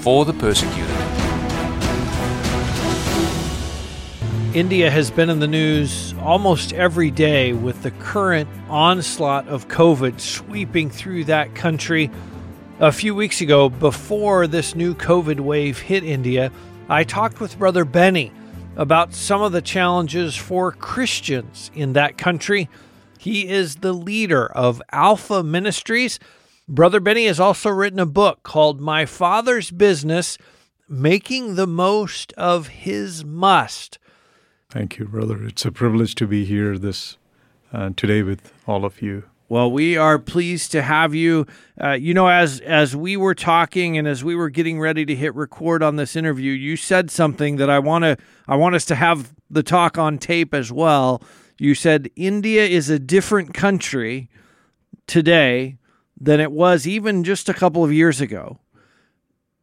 for the persecuted. India has been in the news almost every day with the current onslaught of COVID sweeping through that country. A few weeks ago, before this new COVID wave hit India, I talked with Brother Benny about some of the challenges for Christians in that country. He is the leader of Alpha Ministries. Brother Benny has also written a book called My Father's Business Making the Most of His Must. Thank you, brother. It's a privilege to be here this uh, today with all of you. Well, we are pleased to have you. Uh, you know, as as we were talking and as we were getting ready to hit record on this interview, you said something that I want to I want us to have the talk on tape as well. You said India is a different country today than it was even just a couple of years ago.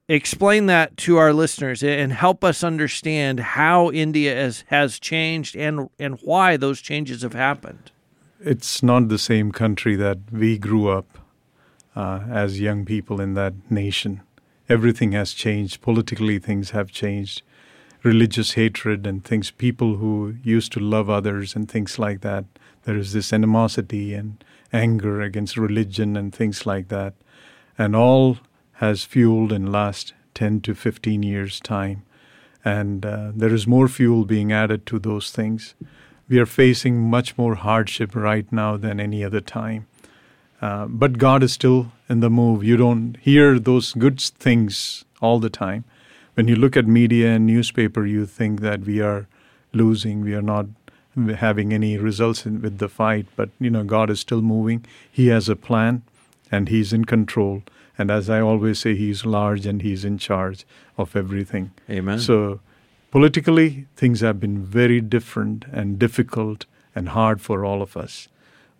Explain that to our listeners and help us understand how India has, has changed and and why those changes have happened it's not the same country that we grew up uh, as young people in that nation. Everything has changed. Politically, things have changed. Religious hatred and things, people who used to love others and things like that. There is this animosity and anger against religion and things like that. And all has fueled in last 10 to 15 years' time. And uh, there is more fuel being added to those things we are facing much more hardship right now than any other time. Uh, but God is still in the move. You don't hear those good things all the time. When you look at media and newspaper, you think that we are losing, we are not having any results in, with the fight. But you know, God is still moving. He has a plan, and He's in control. And as I always say, He's large and He's in charge of everything. Amen. So Politically, things have been very different and difficult and hard for all of us.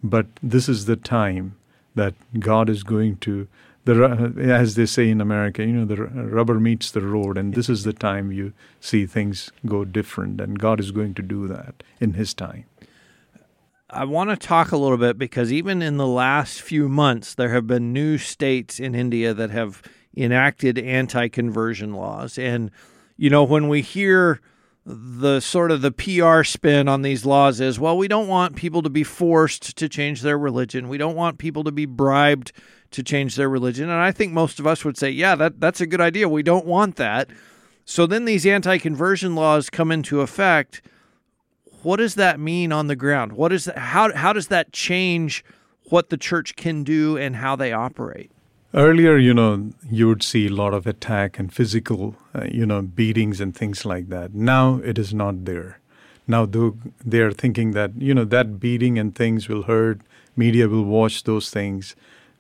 But this is the time that God is going to, the, as they say in America, you know, the rubber meets the road, and this is the time you see things go different, and God is going to do that in His time. I want to talk a little bit because even in the last few months, there have been new states in India that have enacted anti conversion laws. And you know, when we hear the sort of the PR spin on these laws is, well, we don't want people to be forced to change their religion. We don't want people to be bribed to change their religion. And I think most of us would say, yeah, that, that's a good idea. We don't want that. So then these anti conversion laws come into effect. What does that mean on the ground? What is that, how, how does that change what the church can do and how they operate? Earlier, you know, you would see a lot of attack and physical, uh, you know, beatings and things like that. Now it is not there. Now they are thinking that, you know, that beating and things will hurt. Media will watch those things.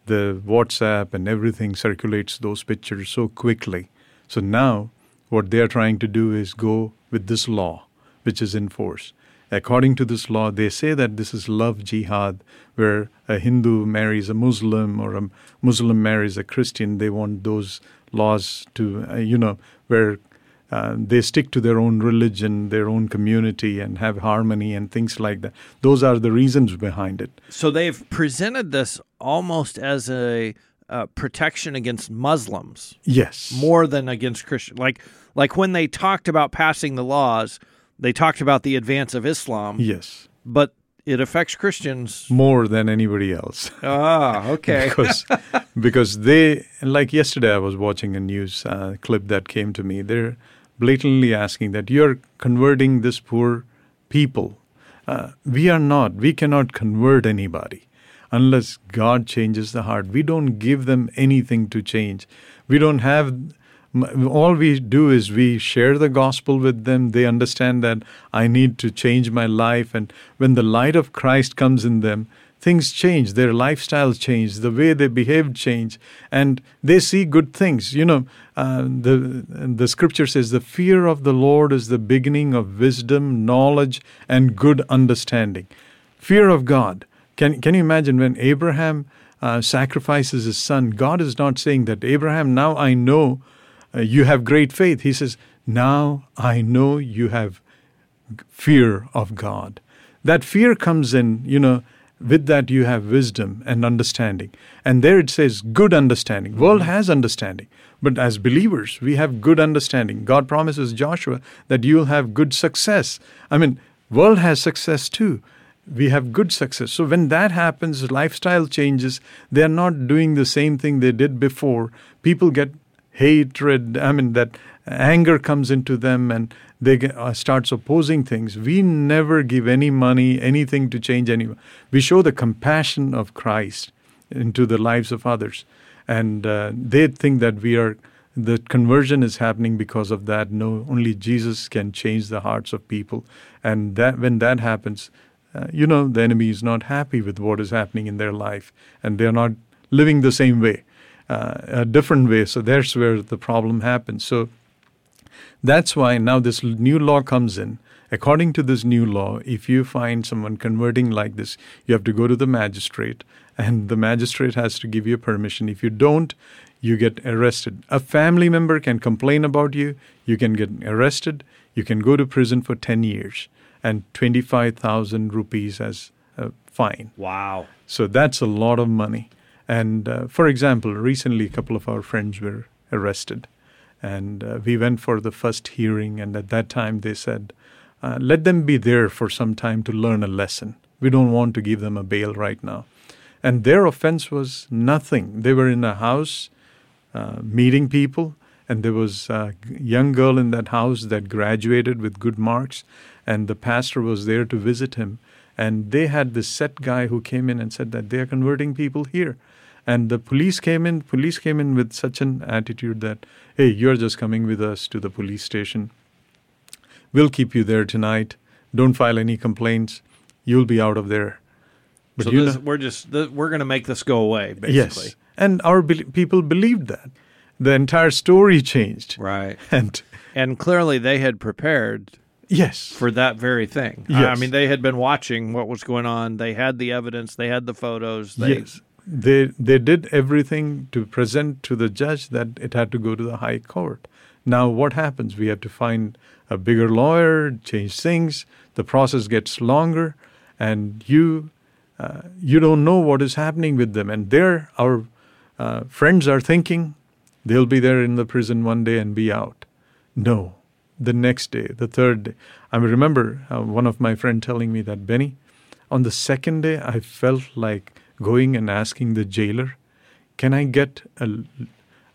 The WhatsApp and everything circulates those pictures so quickly. So now what they are trying to do is go with this law, which is in force according to this law, they say that this is love jihad, where a Hindu marries a Muslim or a Muslim marries a Christian. They want those laws to, uh, you know, where uh, they stick to their own religion, their own community, and have harmony and things like that. Those are the reasons behind it. So they've presented this almost as a uh, protection against Muslims. Yes, more than against Christians. Like like when they talked about passing the laws they talked about the advance of Islam. Yes. But it affects Christians more than anybody else. Ah, okay. because because they like yesterday I was watching a news uh, clip that came to me. They're blatantly asking that you're converting this poor people. Uh, we are not. We cannot convert anybody unless God changes the heart. We don't give them anything to change. We don't have all we do is we share the gospel with them. They understand that I need to change my life. And when the light of Christ comes in them, things change, their lifestyles change, the way they behave change, and they see good things. You know, uh, the the scripture says the fear of the Lord is the beginning of wisdom, knowledge, and good understanding. Fear of God. Can can you imagine when Abraham uh, sacrifices his son? God is not saying that Abraham. Now I know uh, you have great faith. He says, now I know you have fear of God. That fear comes in, you know, with that you have wisdom and understanding. And there it says good understanding. World mm-hmm. has understanding. But as believers, we have good understanding. God promises Joshua that you'll have good success. I mean, world has success too. We have good success. So when that happens, lifestyle changes. They're not doing the same thing they did before. People get hatred. I mean, that anger comes into them and they get, uh, starts opposing things. We never give any money, anything to change anyone. We show the compassion of Christ into the lives of others, and uh, they think that we are. The conversion is happening because of that. No, only Jesus can change the hearts of people, and that when that happens, uh, you know, the enemy is not happy with what is happening in their life, and they are not living the same way, uh, a different way. So that's where the problem happens. So that's why now this new law comes in. According to this new law, if you find someone converting like this, you have to go to the magistrate, and the magistrate has to give you permission. If you don't, you get arrested. A family member can complain about you, you can get arrested, you can go to prison for 10 years and 25,000 rupees as a fine. Wow. So that's a lot of money. And uh, for example, recently a couple of our friends were arrested and uh, we went for the first hearing, and at that time they said, uh, let them be there for some time to learn a lesson. We don't want to give them a bail right now. And their offense was nothing. They were in a house uh, meeting people, and there was a young girl in that house that graduated with good marks, and the pastor was there to visit him. And they had this set guy who came in and said that they are converting people here. And the police came in, police came in with such an attitude that, hey, you're just coming with us to the police station. We'll keep you there tonight. Don't file any complaints. You'll be out of there. But so this, we're just we're going to make this go away, basically. Yes, and our be- people believed that. The entire story changed. Right, and and clearly they had prepared. Yes, for that very thing. Yes. I mean, they had been watching what was going on. They had the evidence. They had the photos. They, yes they they did everything to present to the judge that it had to go to the high court. Now what happens? We have to find a bigger lawyer, change things. The process gets longer, and you uh, you don't know what is happening with them. And there, our uh, friends are thinking they'll be there in the prison one day and be out. No, the next day, the third day. I remember uh, one of my friend telling me that Benny, on the second day, I felt like going and asking the jailer, Can I get a,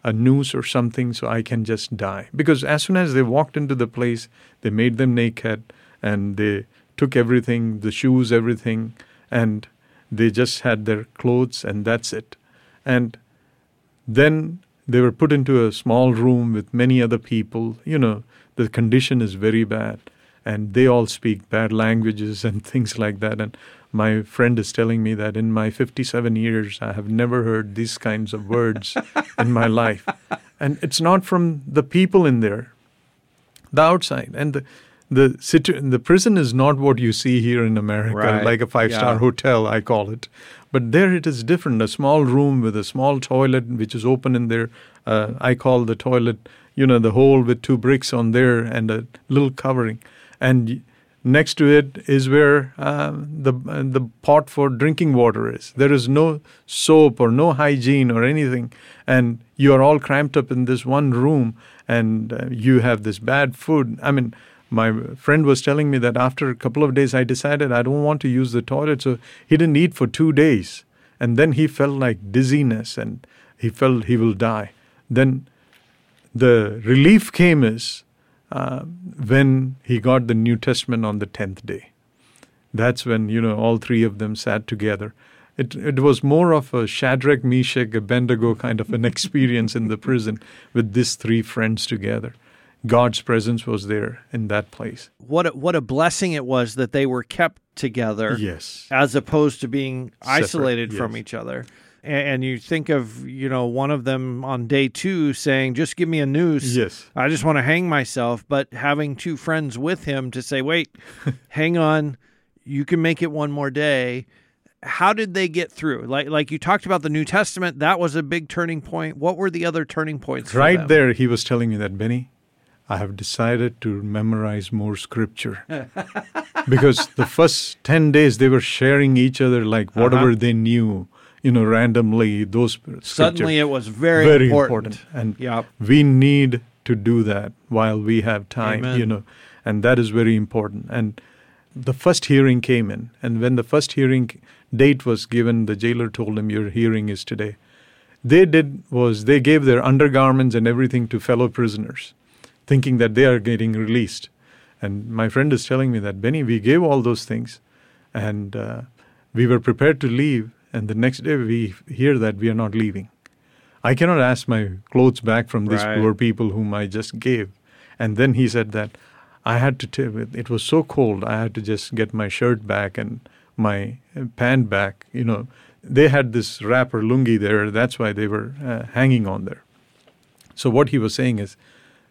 a noose or something so I can just die? Because as soon as they walked into the place, they made them naked and they took everything the shoes, everything and they just had their clothes and that's it. And then they were put into a small room with many other people. You know, the condition is very bad and they all speak bad languages and things like that. And my friend is telling me that in my 57 years, I have never heard these kinds of words in my life. And it's not from the people in there, the outside. And the, the, situ- the prison is not what you see here in America, right. like a five star yeah. hotel, I call it. But there it is different a small room with a small toilet, which is open in there. Uh, I call the toilet, you know, the hole with two bricks on there and a little covering. And Next to it is where uh, the the pot for drinking water is. There is no soap or no hygiene or anything, and you are all cramped up in this one room, and uh, you have this bad food. I mean, my friend was telling me that after a couple of days, I decided I don't want to use the toilet, so he didn't eat for two days, and then he felt like dizziness, and he felt he will die. Then the relief came is uh, when he got the New Testament on the 10th day. That's when, you know, all three of them sat together. It, it was more of a Shadrach, Meshach, Abednego kind of an experience in the prison with these three friends together. God's presence was there in that place. What a, what a blessing it was that they were kept together Yes. as opposed to being Separate, isolated from each other. And, you think of, you know, one of them on day two saying, just give me a noose. Yes. I just want to hang myself. But having two friends with him to say, wait, hang on, you can make it one more day. How did they get through? Like, like you talked about the New Testament, that was a big turning point. What were the other turning points? Right there, he was telling me that, Benny, I have decided to memorize more scripture. because the first 10 days, they were sharing each other like whatever Uh-huh. they knew, you know, randomly, those. Suddenly, it was very, very important. important. And Yep. we need to do that while we have time, Amen. you know, and that is very important. And the first hearing came in, and when the first hearing date was given, the jailer told him, Your hearing is today. They did was they gave their undergarments and everything to fellow prisoners, thinking that they are getting released. And my friend is telling me that, Benny, we gave all those things, and uh, we were prepared to leave, and the next day we hear that we are not leaving. I cannot ask my clothes back from these Right. poor people whom I just gave. And then he said that I had to, t- it was so cold, I had to just get my shirt back and my uh, pant back. You know, they had this wrapper lungi there, that's why they were uh, hanging on there. So what he was saying is,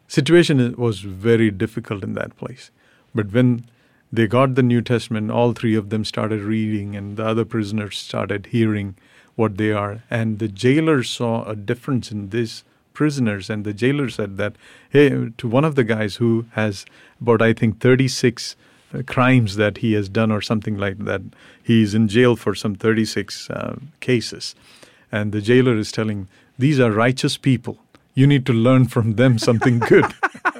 situation was very difficult in that place. But when they got the New Testament, all three of them started reading, and the other prisoners started hearing what they are. And the jailer saw a difference in these prisoners, and the jailer said that, hey, to one of the guys who has about, I think, 36 uh, crimes that he has done, or something like that. He's in jail for some 36 uh, cases. And the jailer is telling, these are righteous people. You need to learn from them something good.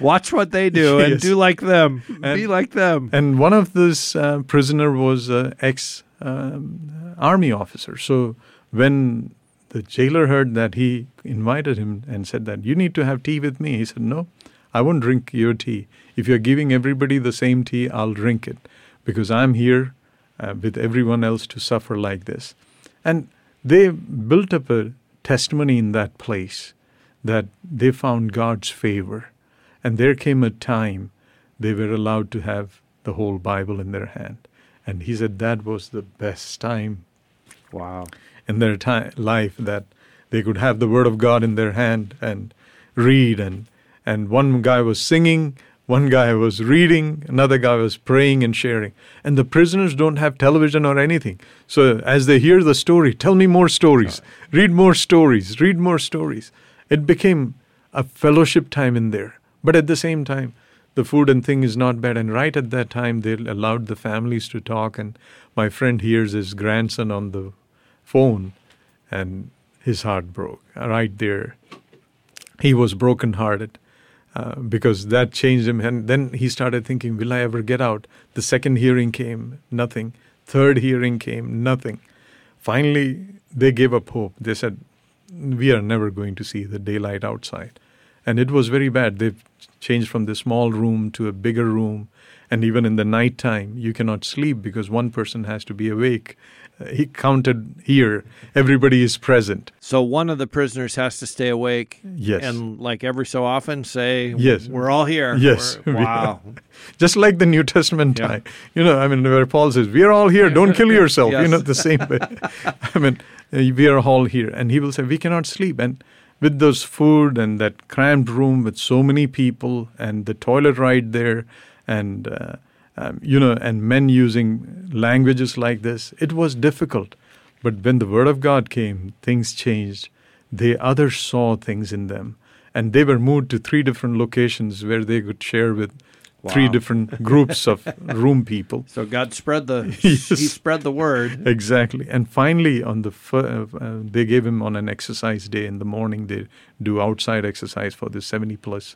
Watch what they do and Yes. do like them. And- Be like them. And one of this uh, prisoner was an ex um, army officer. So when the jailer heard that, he invited him and said that you need to have tea with me. He said, "No, I won't drink your tea. If you're giving everybody the same tea, I'll drink it because I'm here uh, with everyone else to suffer like this." And they built up a testimony in that place that they found God's favor. And there came a time they were allowed to have the whole Bible in their hand. And he said that was the best time Wow. in their time, life that they could have the Word of God in their hand and read. And, and one guy was singing, one guy was reading, another guy was praying and sharing. And the prisoners don't have television or anything. So as they hear the story, tell me more stories, read more stories, read more stories. It became a fellowship time in there. But at the same time, the food and thing is not bad. And right at that time, they allowed the families to talk. And my friend hears his grandson on the phone, and his heart broke right there. He was brokenhearted uh, because that changed him. And then he started thinking, Will I ever get out? The second hearing came, nothing. Third hearing came, nothing. Finally, they gave up hope. They said, We are never going to see the daylight outside. And it was very bad. They've changed from the small room to a bigger room. And even in the nighttime, you cannot sleep because one person has to be awake. Uh, he counted here, everybody is present. So one of the prisoners has to stay awake. Yes. And like every so often say, Yes. we're all here. Yes. We're- wow. Just like the New Testament Yeah. time. You know, I mean, where Paul says, We are all here, don't kill yourself. yes. You know, the same way. I mean, uh, we are all here. And he will say, We cannot sleep. And with those food and that cramped room with so many people and the toilet right there and, uh, um, you know, and men using languages like this, it was difficult. But when the Word of God came, things changed. The others saw things in them. And they were moved to three different locations where they could share with three different groups of room people. So God spread the Yes. He spread the word. Exactly. And finally, on the fir- uh, they gave him on an exercise day in the morning. They do outside exercise for the seventy plus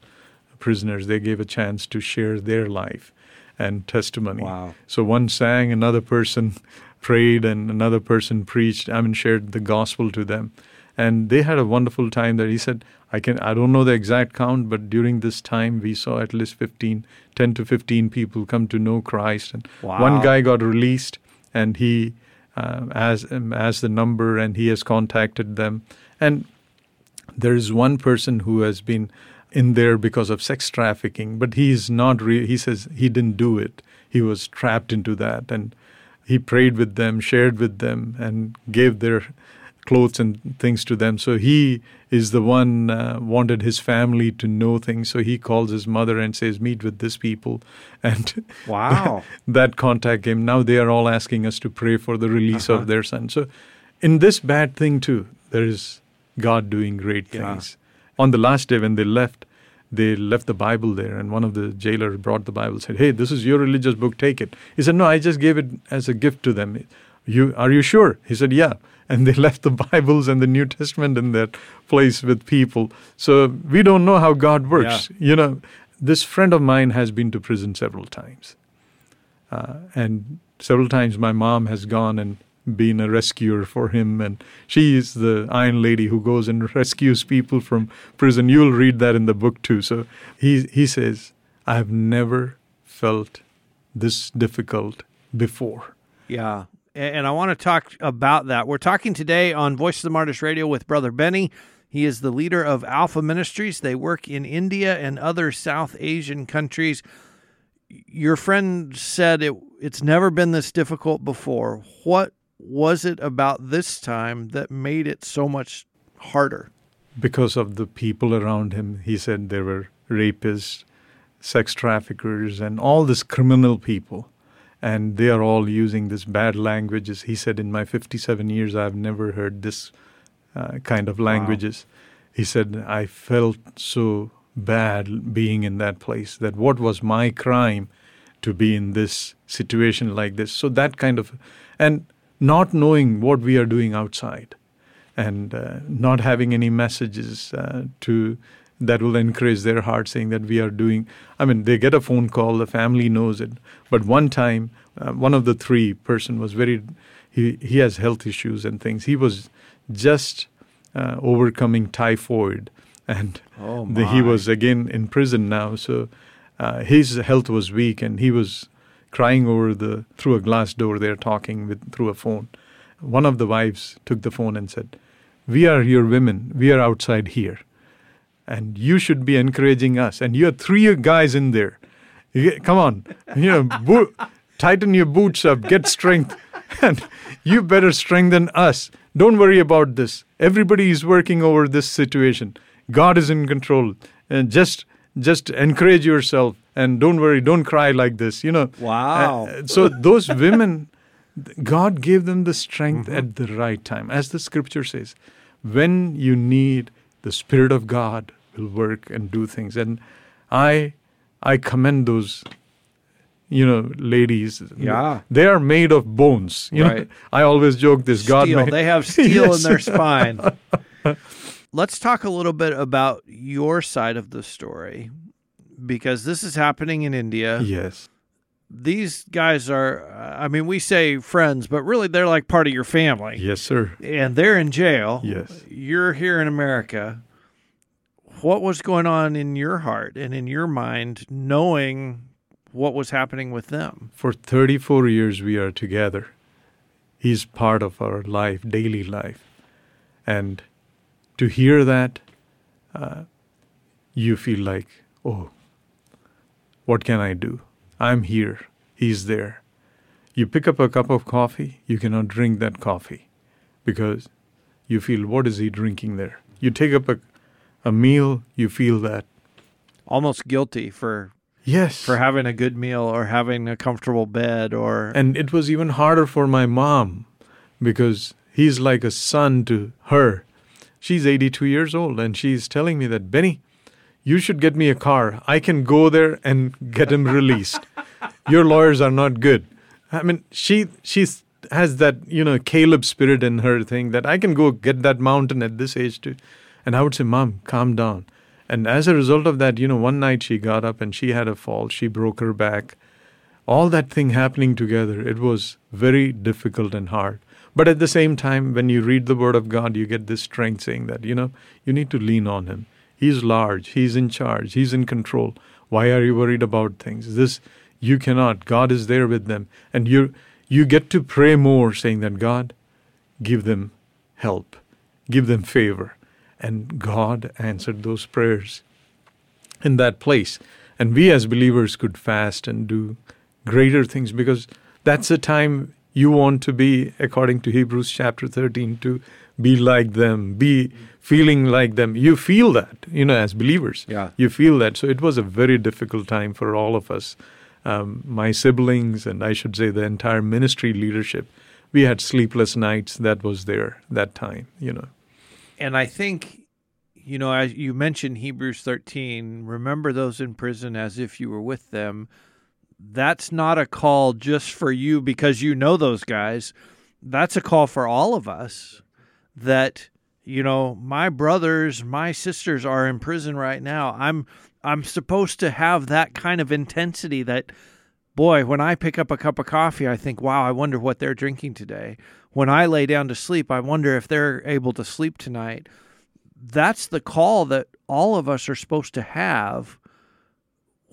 prisoners. They gave a chance to share their life and testimony. Wow. So one sang, another person prayed, and another person preached. I mean, shared the gospel to them, and they had a wonderful time. There, he said, "I can. I don't know the exact count, but during this time, we saw at least 15, 10 to fifteen people come to know Christ, and Wow. one guy got released, and he." Uh, as um, as the number, and he has contacted them, and there is one person who has been in there because of sex trafficking, but he's not. Re- he says he didn't do it. He was trapped into that, and he prayed with them, shared with them, and gave their clothes and things to them. So he is the one uh, wanted his family to know things. So he calls his mother and says, "Meet with this people," and Wow. that contact came. Now they are all asking us to pray for the release Uh-huh. of their son. So, in this bad thing too, there is God doing great Yeah. things. On the last day when they left, they left the Bible there, and one of the jailers brought the Bible. Said, "Hey, this is your religious book. Take it." He said, "No, I just gave it as a gift to them." You are you sure? He said, "Yeah." And they left the Bibles and the New Testament in that place with people. So we don't know how God works. You know, this friend of mine has been to prison several times. Uh, and several times my mom has gone and been a rescuer for him. And she is the Iron Lady who goes and rescues people from prison. You'll read that in the book too. So he, he says, I've never felt this difficult before. Yeah. And I want to talk about that. We're talking today on Voice of the Martyrs Radio with Brother Benny. He is the leader of Alpha Ministries. They work in India and other South Asian countries. Your friend said it, it's never been this difficult before. What was it about this time that made it so much harder? because of the people around him. He said there were rapists, sex traffickers, and all these criminal people. And they are all using this bad languages. He said, In my 57 years, I've never heard this uh, kind of languages. He said, I felt so bad being in that place that what was my crime to be in this situation like this? So that kind of, and not knowing what we are doing outside and uh, not having any messages uh, to that will encourage their heart saying that we are doing i mean they get a phone call the family knows it. But one time uh, one of the three person was very he he has health issues and things. He was just uh, overcoming typhoid and Oh, the, he was again in prison now. So uh, his health was weak and he was crying over the through a glass door there talking with through a phone. One of the wives took the phone and said, We are your women. We are outside here. And you should be encouraging us. And you are three guys in there. Come on. You know, bo- tighten your boots up, get strength. And you better strengthen us. Don't worry about this. Everybody is working over this situation. God is in control. And just just encourage yourself and don't worry, don't cry like this. You know. Wow. Uh, so those women God gave them the strength at the right time. As the scripture says, when you need, the Spirit of God will work and do things. And I I commend those you know ladies Yeah. they are made of bones you Right. know i always joke this god steel. made, They have steel Yes. in their spine. Let's talk a little bit about your side of the story because this is happening in India. yes These guys are, I mean, we say friends, but really they're like part of your family. yes sir And they're in jail. Yes. You're here in America. What was going on in your heart and in your mind knowing what was happening with them? for 34 years we are together he's part of our life daily life and to hear that uh, you feel like oh what can i do i'm here. He's there. You pick up a cup of coffee you cannot drink that coffee because you feel what is he drinking there? You take up a, a meal you feel that. Almost guilty for yes. for having a good meal or having a comfortable bed or And it was even harder for my mom because he's like a son to her. She's 82 years old and she's telling me that, Benny, you should get me a car. I can go there and get him released. Your lawyers are not good. I mean, she she's has that, you know, Caleb spirit in her thing that I can go get that mountain at this age too. And I would say, Mom, calm down. And as a result of that, you know, one night she got up and she had a fall. She broke her back all that thing happening together, it was very difficult and hard. But at the same time, when you read the Word of God, you get this strength saying that, you know, you need to lean on Him. He's large, He's in charge, He's in control. Why are you worried about things? This, you cannot. God is there with them. And you, you get to pray more, saying that, God, give them help, give them favor. And God answered those prayers. in that place. And we as believers could fast and do greater things because that's the time you want to be, according to Hebrews chapter 13, to be like them, be feeling like them. You feel that, you know, as believers. Yeah. You feel that. So it was a very difficult time for all of us. Um, my siblings, and I should say the entire ministry leadership, we had sleepless nights. That was there that time, you know. And I think, you know, as you mentioned Hebrews 13, remember those in prison as if you were with them. That's not a call just for you because you know those guys. That's a call for all of us that you know my brothers my sisters are in prison right now. I'm i'm supposed to have that kind of intensity that boy when i pick up a cup of coffee i think wow i wonder what they're drinking today. When i lay down to sleep i wonder if they're able to sleep tonight. That's the call that all of us are supposed to have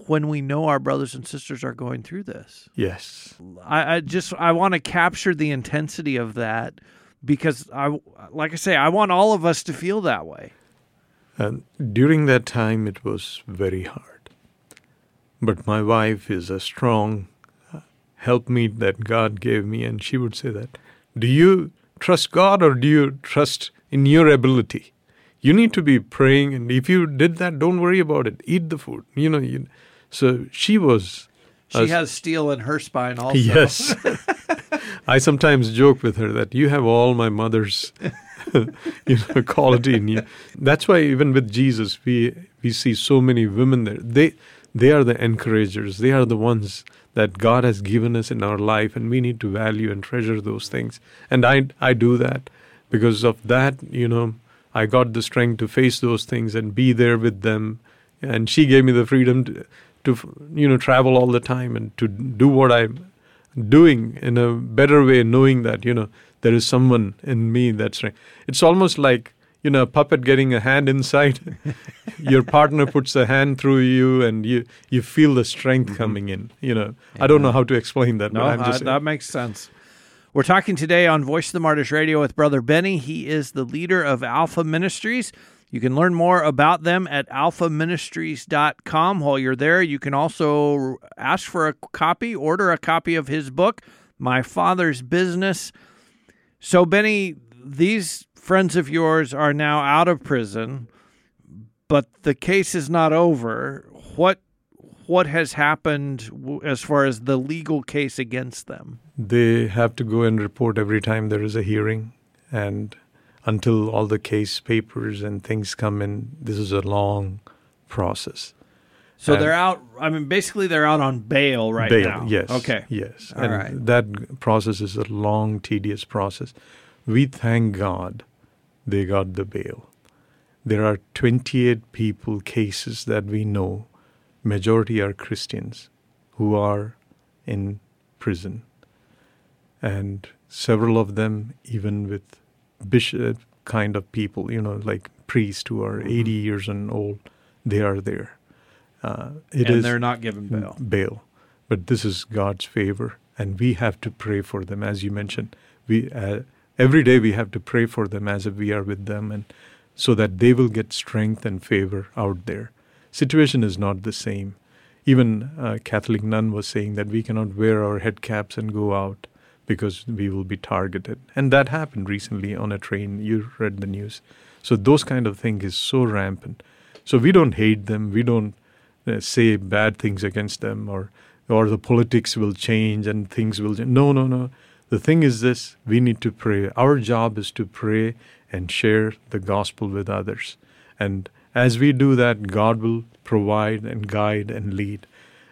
when we know our brothers and sisters are going through this Yes. I, I just I want to capture the intensity of that because I like I say I want all of us to feel that way. And during that time, it was very hard. But my wife is a strong uh, helpmeet that God gave me, and she would say that, "Do you trust God or do you trust in your ability? You need to be praying, and if you did that, don't worry about it. Eat the food. You know." You, so she was. She a- has steel in her spine also. Yes. I sometimes joke with her that you have all my mother's you know quality in you. That's why even with Jesus we we see so many women there. They they are the encouragers. They are the ones that God has given us in our life and we need to value and treasure those things. And I I do that because of that, you know, I got the strength to face those things and be there with them. And she gave me the freedom to, to you know travel all the time and to do what I'm doing in a better way, knowing that you know there is someone in me that's right. It's almost like you know a puppet getting a hand inside. Your partner puts a hand through you, and you you feel the strength coming in. You know, I don't know how to explain that. No, but I'm uh, just that makes sense. We're talking today on Voice of the Martyrs Radio with Brother Benny. He is the leader of Alpha Ministries. You can learn more about them at alphaministries.com. While you're there, you can also ask for a copy, order a copy of his book, My Father's Business. So, Benny, these friends of yours are now out of prison, but the case is not over. What what has happened as far as the legal case against them? they have to go and report every time there is a hearing, and until all the case papers and things come in, this is a long process. So And- they're out. I mean, basically, they're out on bail right bail, now. Yes. Okay. Yes. All and right. that process is a long, tedious process. We thank God they got the bail. There are 28 people cases that we know, majority are Christians, who are in prison. And several of them, even with bishop kind of people, you know, like priests who are 80 years and old, they are there. Uh, it and is- they're not given bail. bail. But this is God's favor, and we have to pray for them, as you mentioned. We uh, every day we have to pray for them as if we are with them, and so that they will get strength and favor out there. Situation is not the same. Even a Catholic nun was saying that we cannot wear our head caps and go out because we will be targeted, and that happened recently on a train. You read the news, so those kind of things is so rampant. So we don't hate them. We don't uh, say bad things against them or or the politics will change and things will change. No, no, no. The thing is this we need to pray. Our job is to pray and share the gospel with others. And as we do that, God will provide and guide and lead.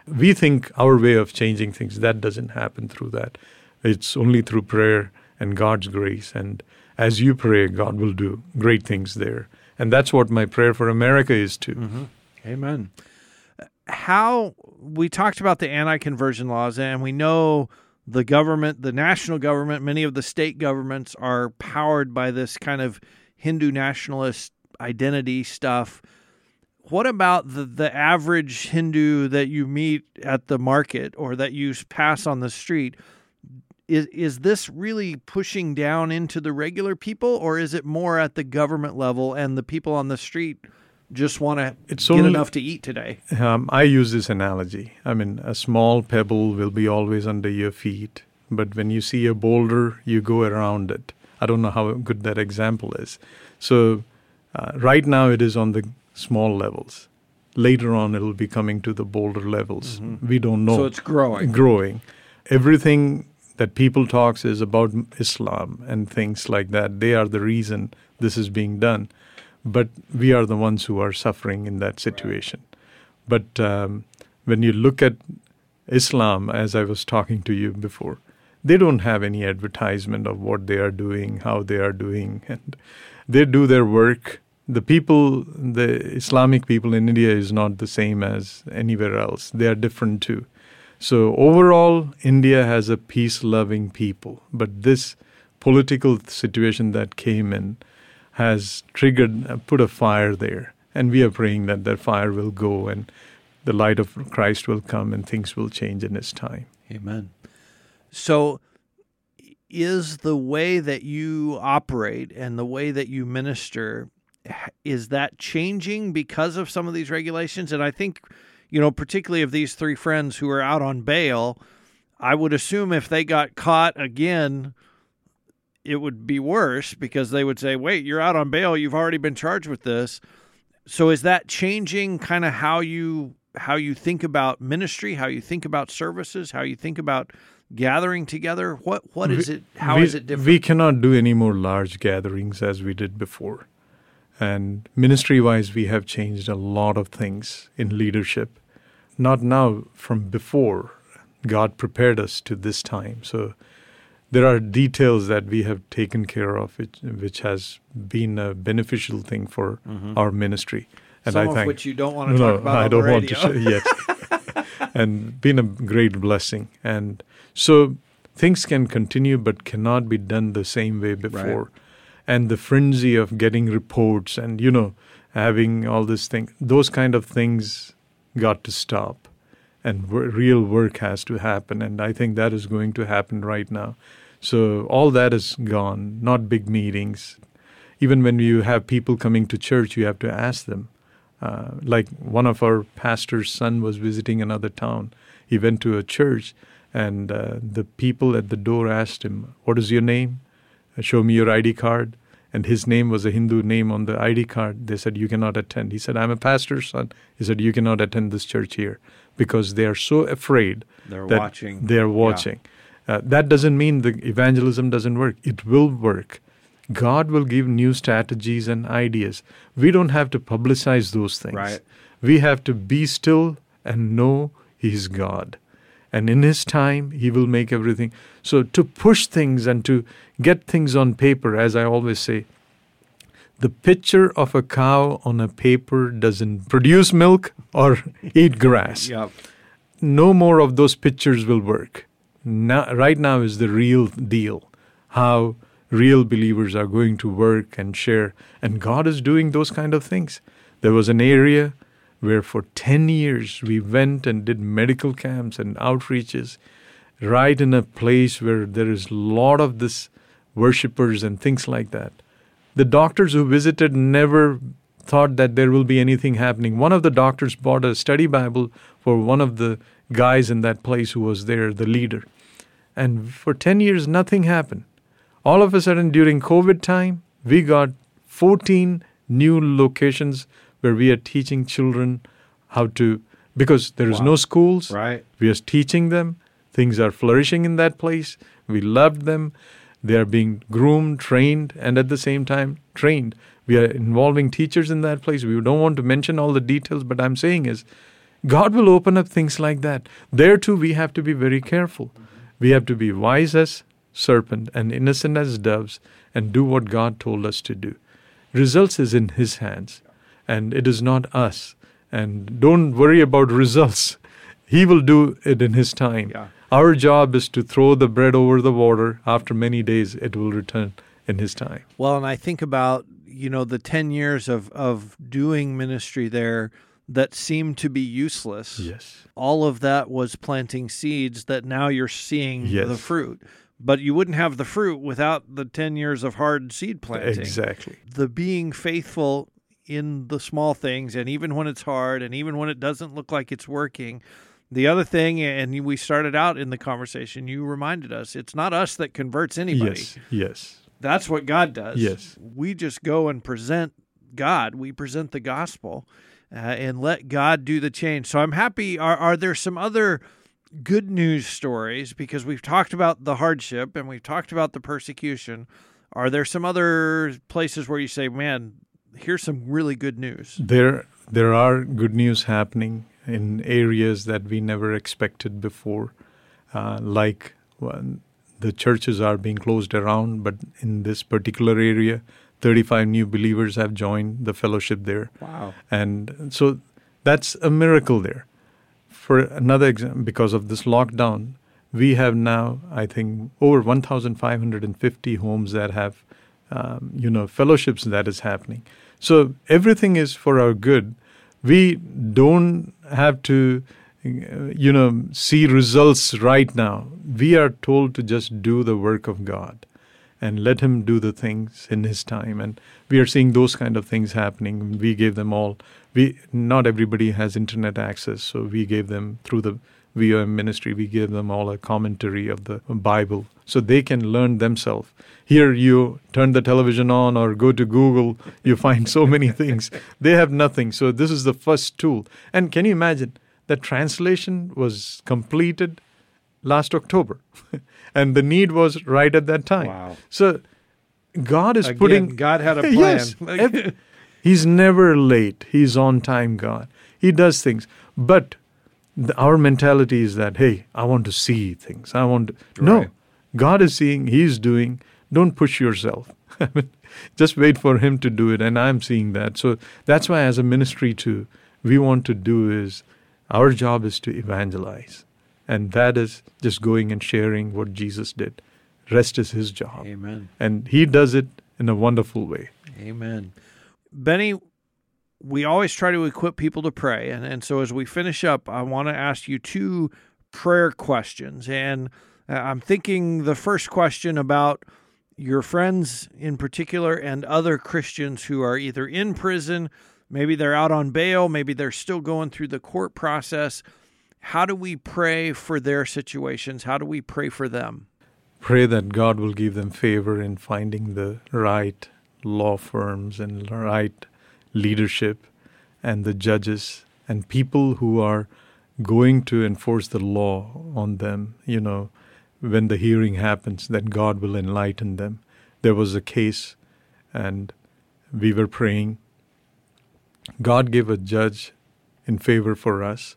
We think our way of changing things, that doesn't happen through that. It's only through prayer and God's grace. And as you pray, God will do great things there. And that's what my prayer for America is too. Mm-hmm. Amen. How we talked about the anti-conversion laws, and we know the government, the national government, many of the state governments are powered by this kind of Hindu nationalist identity stuff. What about the, the average Hindu that you meet at the market or that you pass on the street? Is is this really pushing down into the regular people, or is it more at the government level and the people on the street just want to It's get only- enough to eat today. Um, I use this analogy. I mean, a small pebble will be always under your feet, but when you see a boulder, you go around it. I don't know how good that example is. So, uh, right now it is on the small levels. Later on, it will be coming to the boulder levels. We don't know. So it's growing. growing. Everything that people talks is about Islam and things like that. They are the reason this is being done, but we are the ones who are suffering in that situation. But um, when you look at Islam, as I was talking to you before, they don't have any advertisement of what they are doing, how they are doing, and they do their work. The people, the Islamic people in India, is not the same as anywhere else. They are different too. So overall, India has a peace-loving people, but this political situation that came in has triggered, uh, put a fire there, and we are praying that that fire will go and the light of Christ will come and things will change in His time. Amen. So, is the way that you operate and the way that you minister is that changing because of some of these regulations? And I think, you know, particularly of these three friends who are out on bail, I would assume if they got caught again, it would be worse because they would say, "Wait, you're out on bail. You've already been charged with this." So, is that changing kind of how you how you think about ministry, how you think about services, how you think about gathering together? What what is it? How we, is it different? We cannot do any more large gatherings as we did before. And ministry wise, we have changed a lot of things in leadership. Not now, from before. God prepared us to this time. So there are details that we have taken care of, which, which has been a beneficial thing for mm-hmm. our ministry. And Some I of think which you don't want to no, talk about I don't want to say yet. and been a great blessing. And so things can continue, but cannot be done the same way before. And the frenzy of getting reports and you know having all this thing, those kind of things got to stop, and w- real work has to happen. And I think that is going to happen right now. So all that is gone. Not big meetings. Even when you have people coming to church, you have to ask them. Uh, like one of our pastor's son was visiting another town. He went to a church, and uh, the people at the door asked him, "What is your name? Show me your ID card." And his name was a Hindu name on the ID card. They said, "You cannot attend." He said, "I'm a pastor's son." He said, "You cannot attend this church here because they are so afraid They're watching. They are Yeah. watching. Uh, that doesn't mean the evangelism doesn't work. It will work. God will give new strategies and ideas. We don't have to publicize those things. Right. We have to be still and know He's God. And in His time, He will make everything. So to push things and to get things on paper, as I always say, the picture of a cow on a paper doesn't produce milk or eat grass Yep. no more of those pictures will work. Now, right now is the real deal. How real believers are going to work and share, and God is doing those kind of things. There was an area where for 10 years we went and did medical camps and outreaches right in a place where there is a lot of this worshippers and things like that. The doctors who visited never thought that there will be anything happening. One of the doctors bought a study Bible for one of the guys in that place who was there, the leader. And for 10 years, nothing happened. All of a sudden, during COVID time, we got 14 new locations where we are teaching children how to, because there is Wow. no schools. Right. We are teaching them. Things are flourishing in that place. We loved them. They are being groomed, trained, and at the same time trained. We are involving teachers in that place. We don't want to mention all the details, but I'm saying is God will open up things like that. There too, we have to be very careful. We have to be wise as serpent and innocent as doves and do what God told us to do. Results is in His hands, and it is not us. And don't worry about results. He will do it in His time. Yeah. Our job is to throw the bread over the water. After many days, it will return in His time. Well, and I think about you know the ten years of of doing ministry there that seemed to be useless. Yes. All of that was planting seeds that now you're seeing Yes. the fruit. But you wouldn't have the fruit without the ten years of hard seed planting. Exactly. The being faithful in the small things and even when it's hard and even when it doesn't look like it's working. The other thing, and we started out in the conversation, you reminded us it's not us that converts anybody. Yes, yes. That's what God does. Yes. We just go and present God, we present the gospel uh, and let God do the change. So I'm happy. Are, are there some other good news stories? Because we've talked about the hardship and we've talked about the persecution. Are there some other places where you say, man, here's some really good news? There, there are good news happening in areas that we never expected before, uh, like when the churches are being closed around, but in this particular area, 35 new believers have joined the fellowship there. Wow. And so that's a miracle there. For another example, because of this lockdown, we have now, I think, over 1,550 homes that have, um, you know, fellowships that is happening. So everything is for our good. We don't have to, you know, see results right now. We are told to just do the work of God and let him do the things in his time and we are seeing those kind of things happening we gave them all we not everybody has internet access so we gave them through the VOM ministry we give them all a commentary of the bible so they can learn themselves here you turn the television on or go to google you find so many things they have nothing so this is the first tool and can you imagine that translation was completed last october and the need was right at that time. Wow. So God is Again, putting God had a plan. yes, ev- he's never late. He's on time. God. He does things, but the, our mentality is that hey, I want to see things. I want to, no. God is seeing. He's doing. Don't push yourself. Just wait for Him to do it, and I'm seeing that. So that's why, as a ministry, too, we want to do is our job is to evangelize and that is just going and sharing what Jesus did. Rest is his job. Amen. And he does it in a wonderful way. Amen. Benny, we always try to equip people to pray. And, and so as we finish up, I want to ask you two prayer questions. And uh, I'm thinking the first question about your friends in particular and other Christians who are either in prison, maybe they're out on bail, maybe they're still going through the court process how do we pray for their situations? How do we pray for them? Pray that God will give them favor in finding the right law firms and right leadership and the judges and people who are going to enforce the law on them, you know, when the hearing happens, that God will enlighten them. There was a case, and we were praying. God gave a judge in favor for us,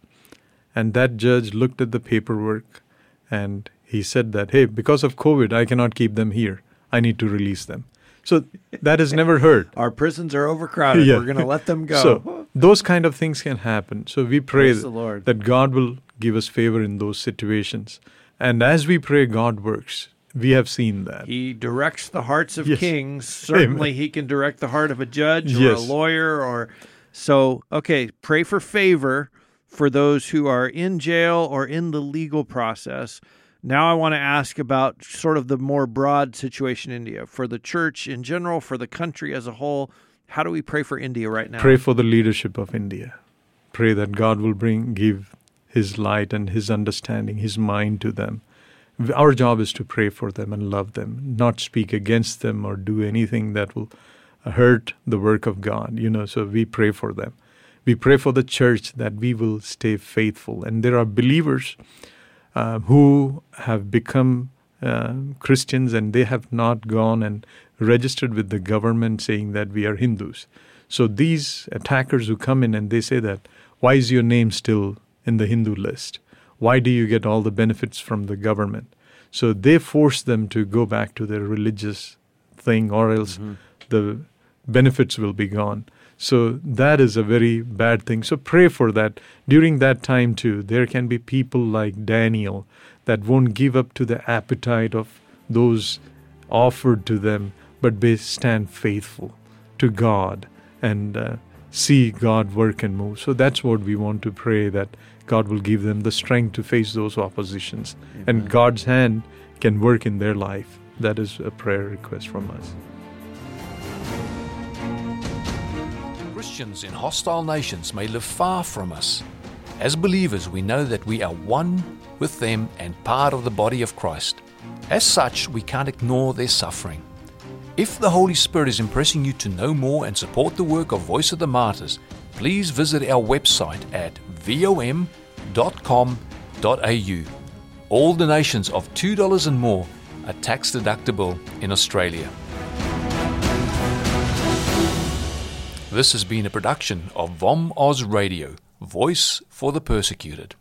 and that judge looked at the paperwork and he said that, hey, because of COVID, I cannot keep them here. I need to release them. So that is never heard. Our prisons are overcrowded. Yeah. We're going to let them go. So those kind of things can happen. So we pray that God will give us favor in those situations. And as we pray, God works. We have seen that. He directs the hearts of yes. kings. Certainly, Amen. He can direct the heart of a judge or yes. a lawyer. Or so. Okay, pray for favor for those who are in jail or in the legal process. Now, I want to ask about sort of the more broad situation in India for the church in general, for the country as a whole. How do we pray for India right now? Pray for the leadership of India. Pray that God will bring, give His light and His understanding, His mind to them. Our job is to pray for them and love them, not speak against them or do anything that will hurt the work of God. You know, so we pray for them. We pray for the church that we will stay faithful. And there are believers uh, who have become uh, Christians and they have not gone and registered with the government saying that we are Hindus. So these attackers who come in and they say that, why is your name still in the Hindu list? Why do you get all the benefits from the government? So they force them to go back to their religious thing, or else mm-hmm. the benefits will be gone. So that is a very bad thing. So pray for that. During that time, too, there can be people like Daniel that won't give up to the appetite of those offered to them, but they stand faithful to God and uh, see God work and move. So that's what we want to pray that God will give them the strength to face those oppositions Amen. and God's hand can work in their life. That is a prayer request from us. Christians in hostile nations may live far from us, as believers we know that we are one with them and part of the body of Christ. As such, we can't ignore their suffering. If the Holy Spirit is impressing you to know more and support the work of Voice of the Martyrs, please visit our website at vom.com.au. All donations of $2 and more are tax deductible in Australia. This has been a production of VOM Oz Radio, Voice for the Persecuted.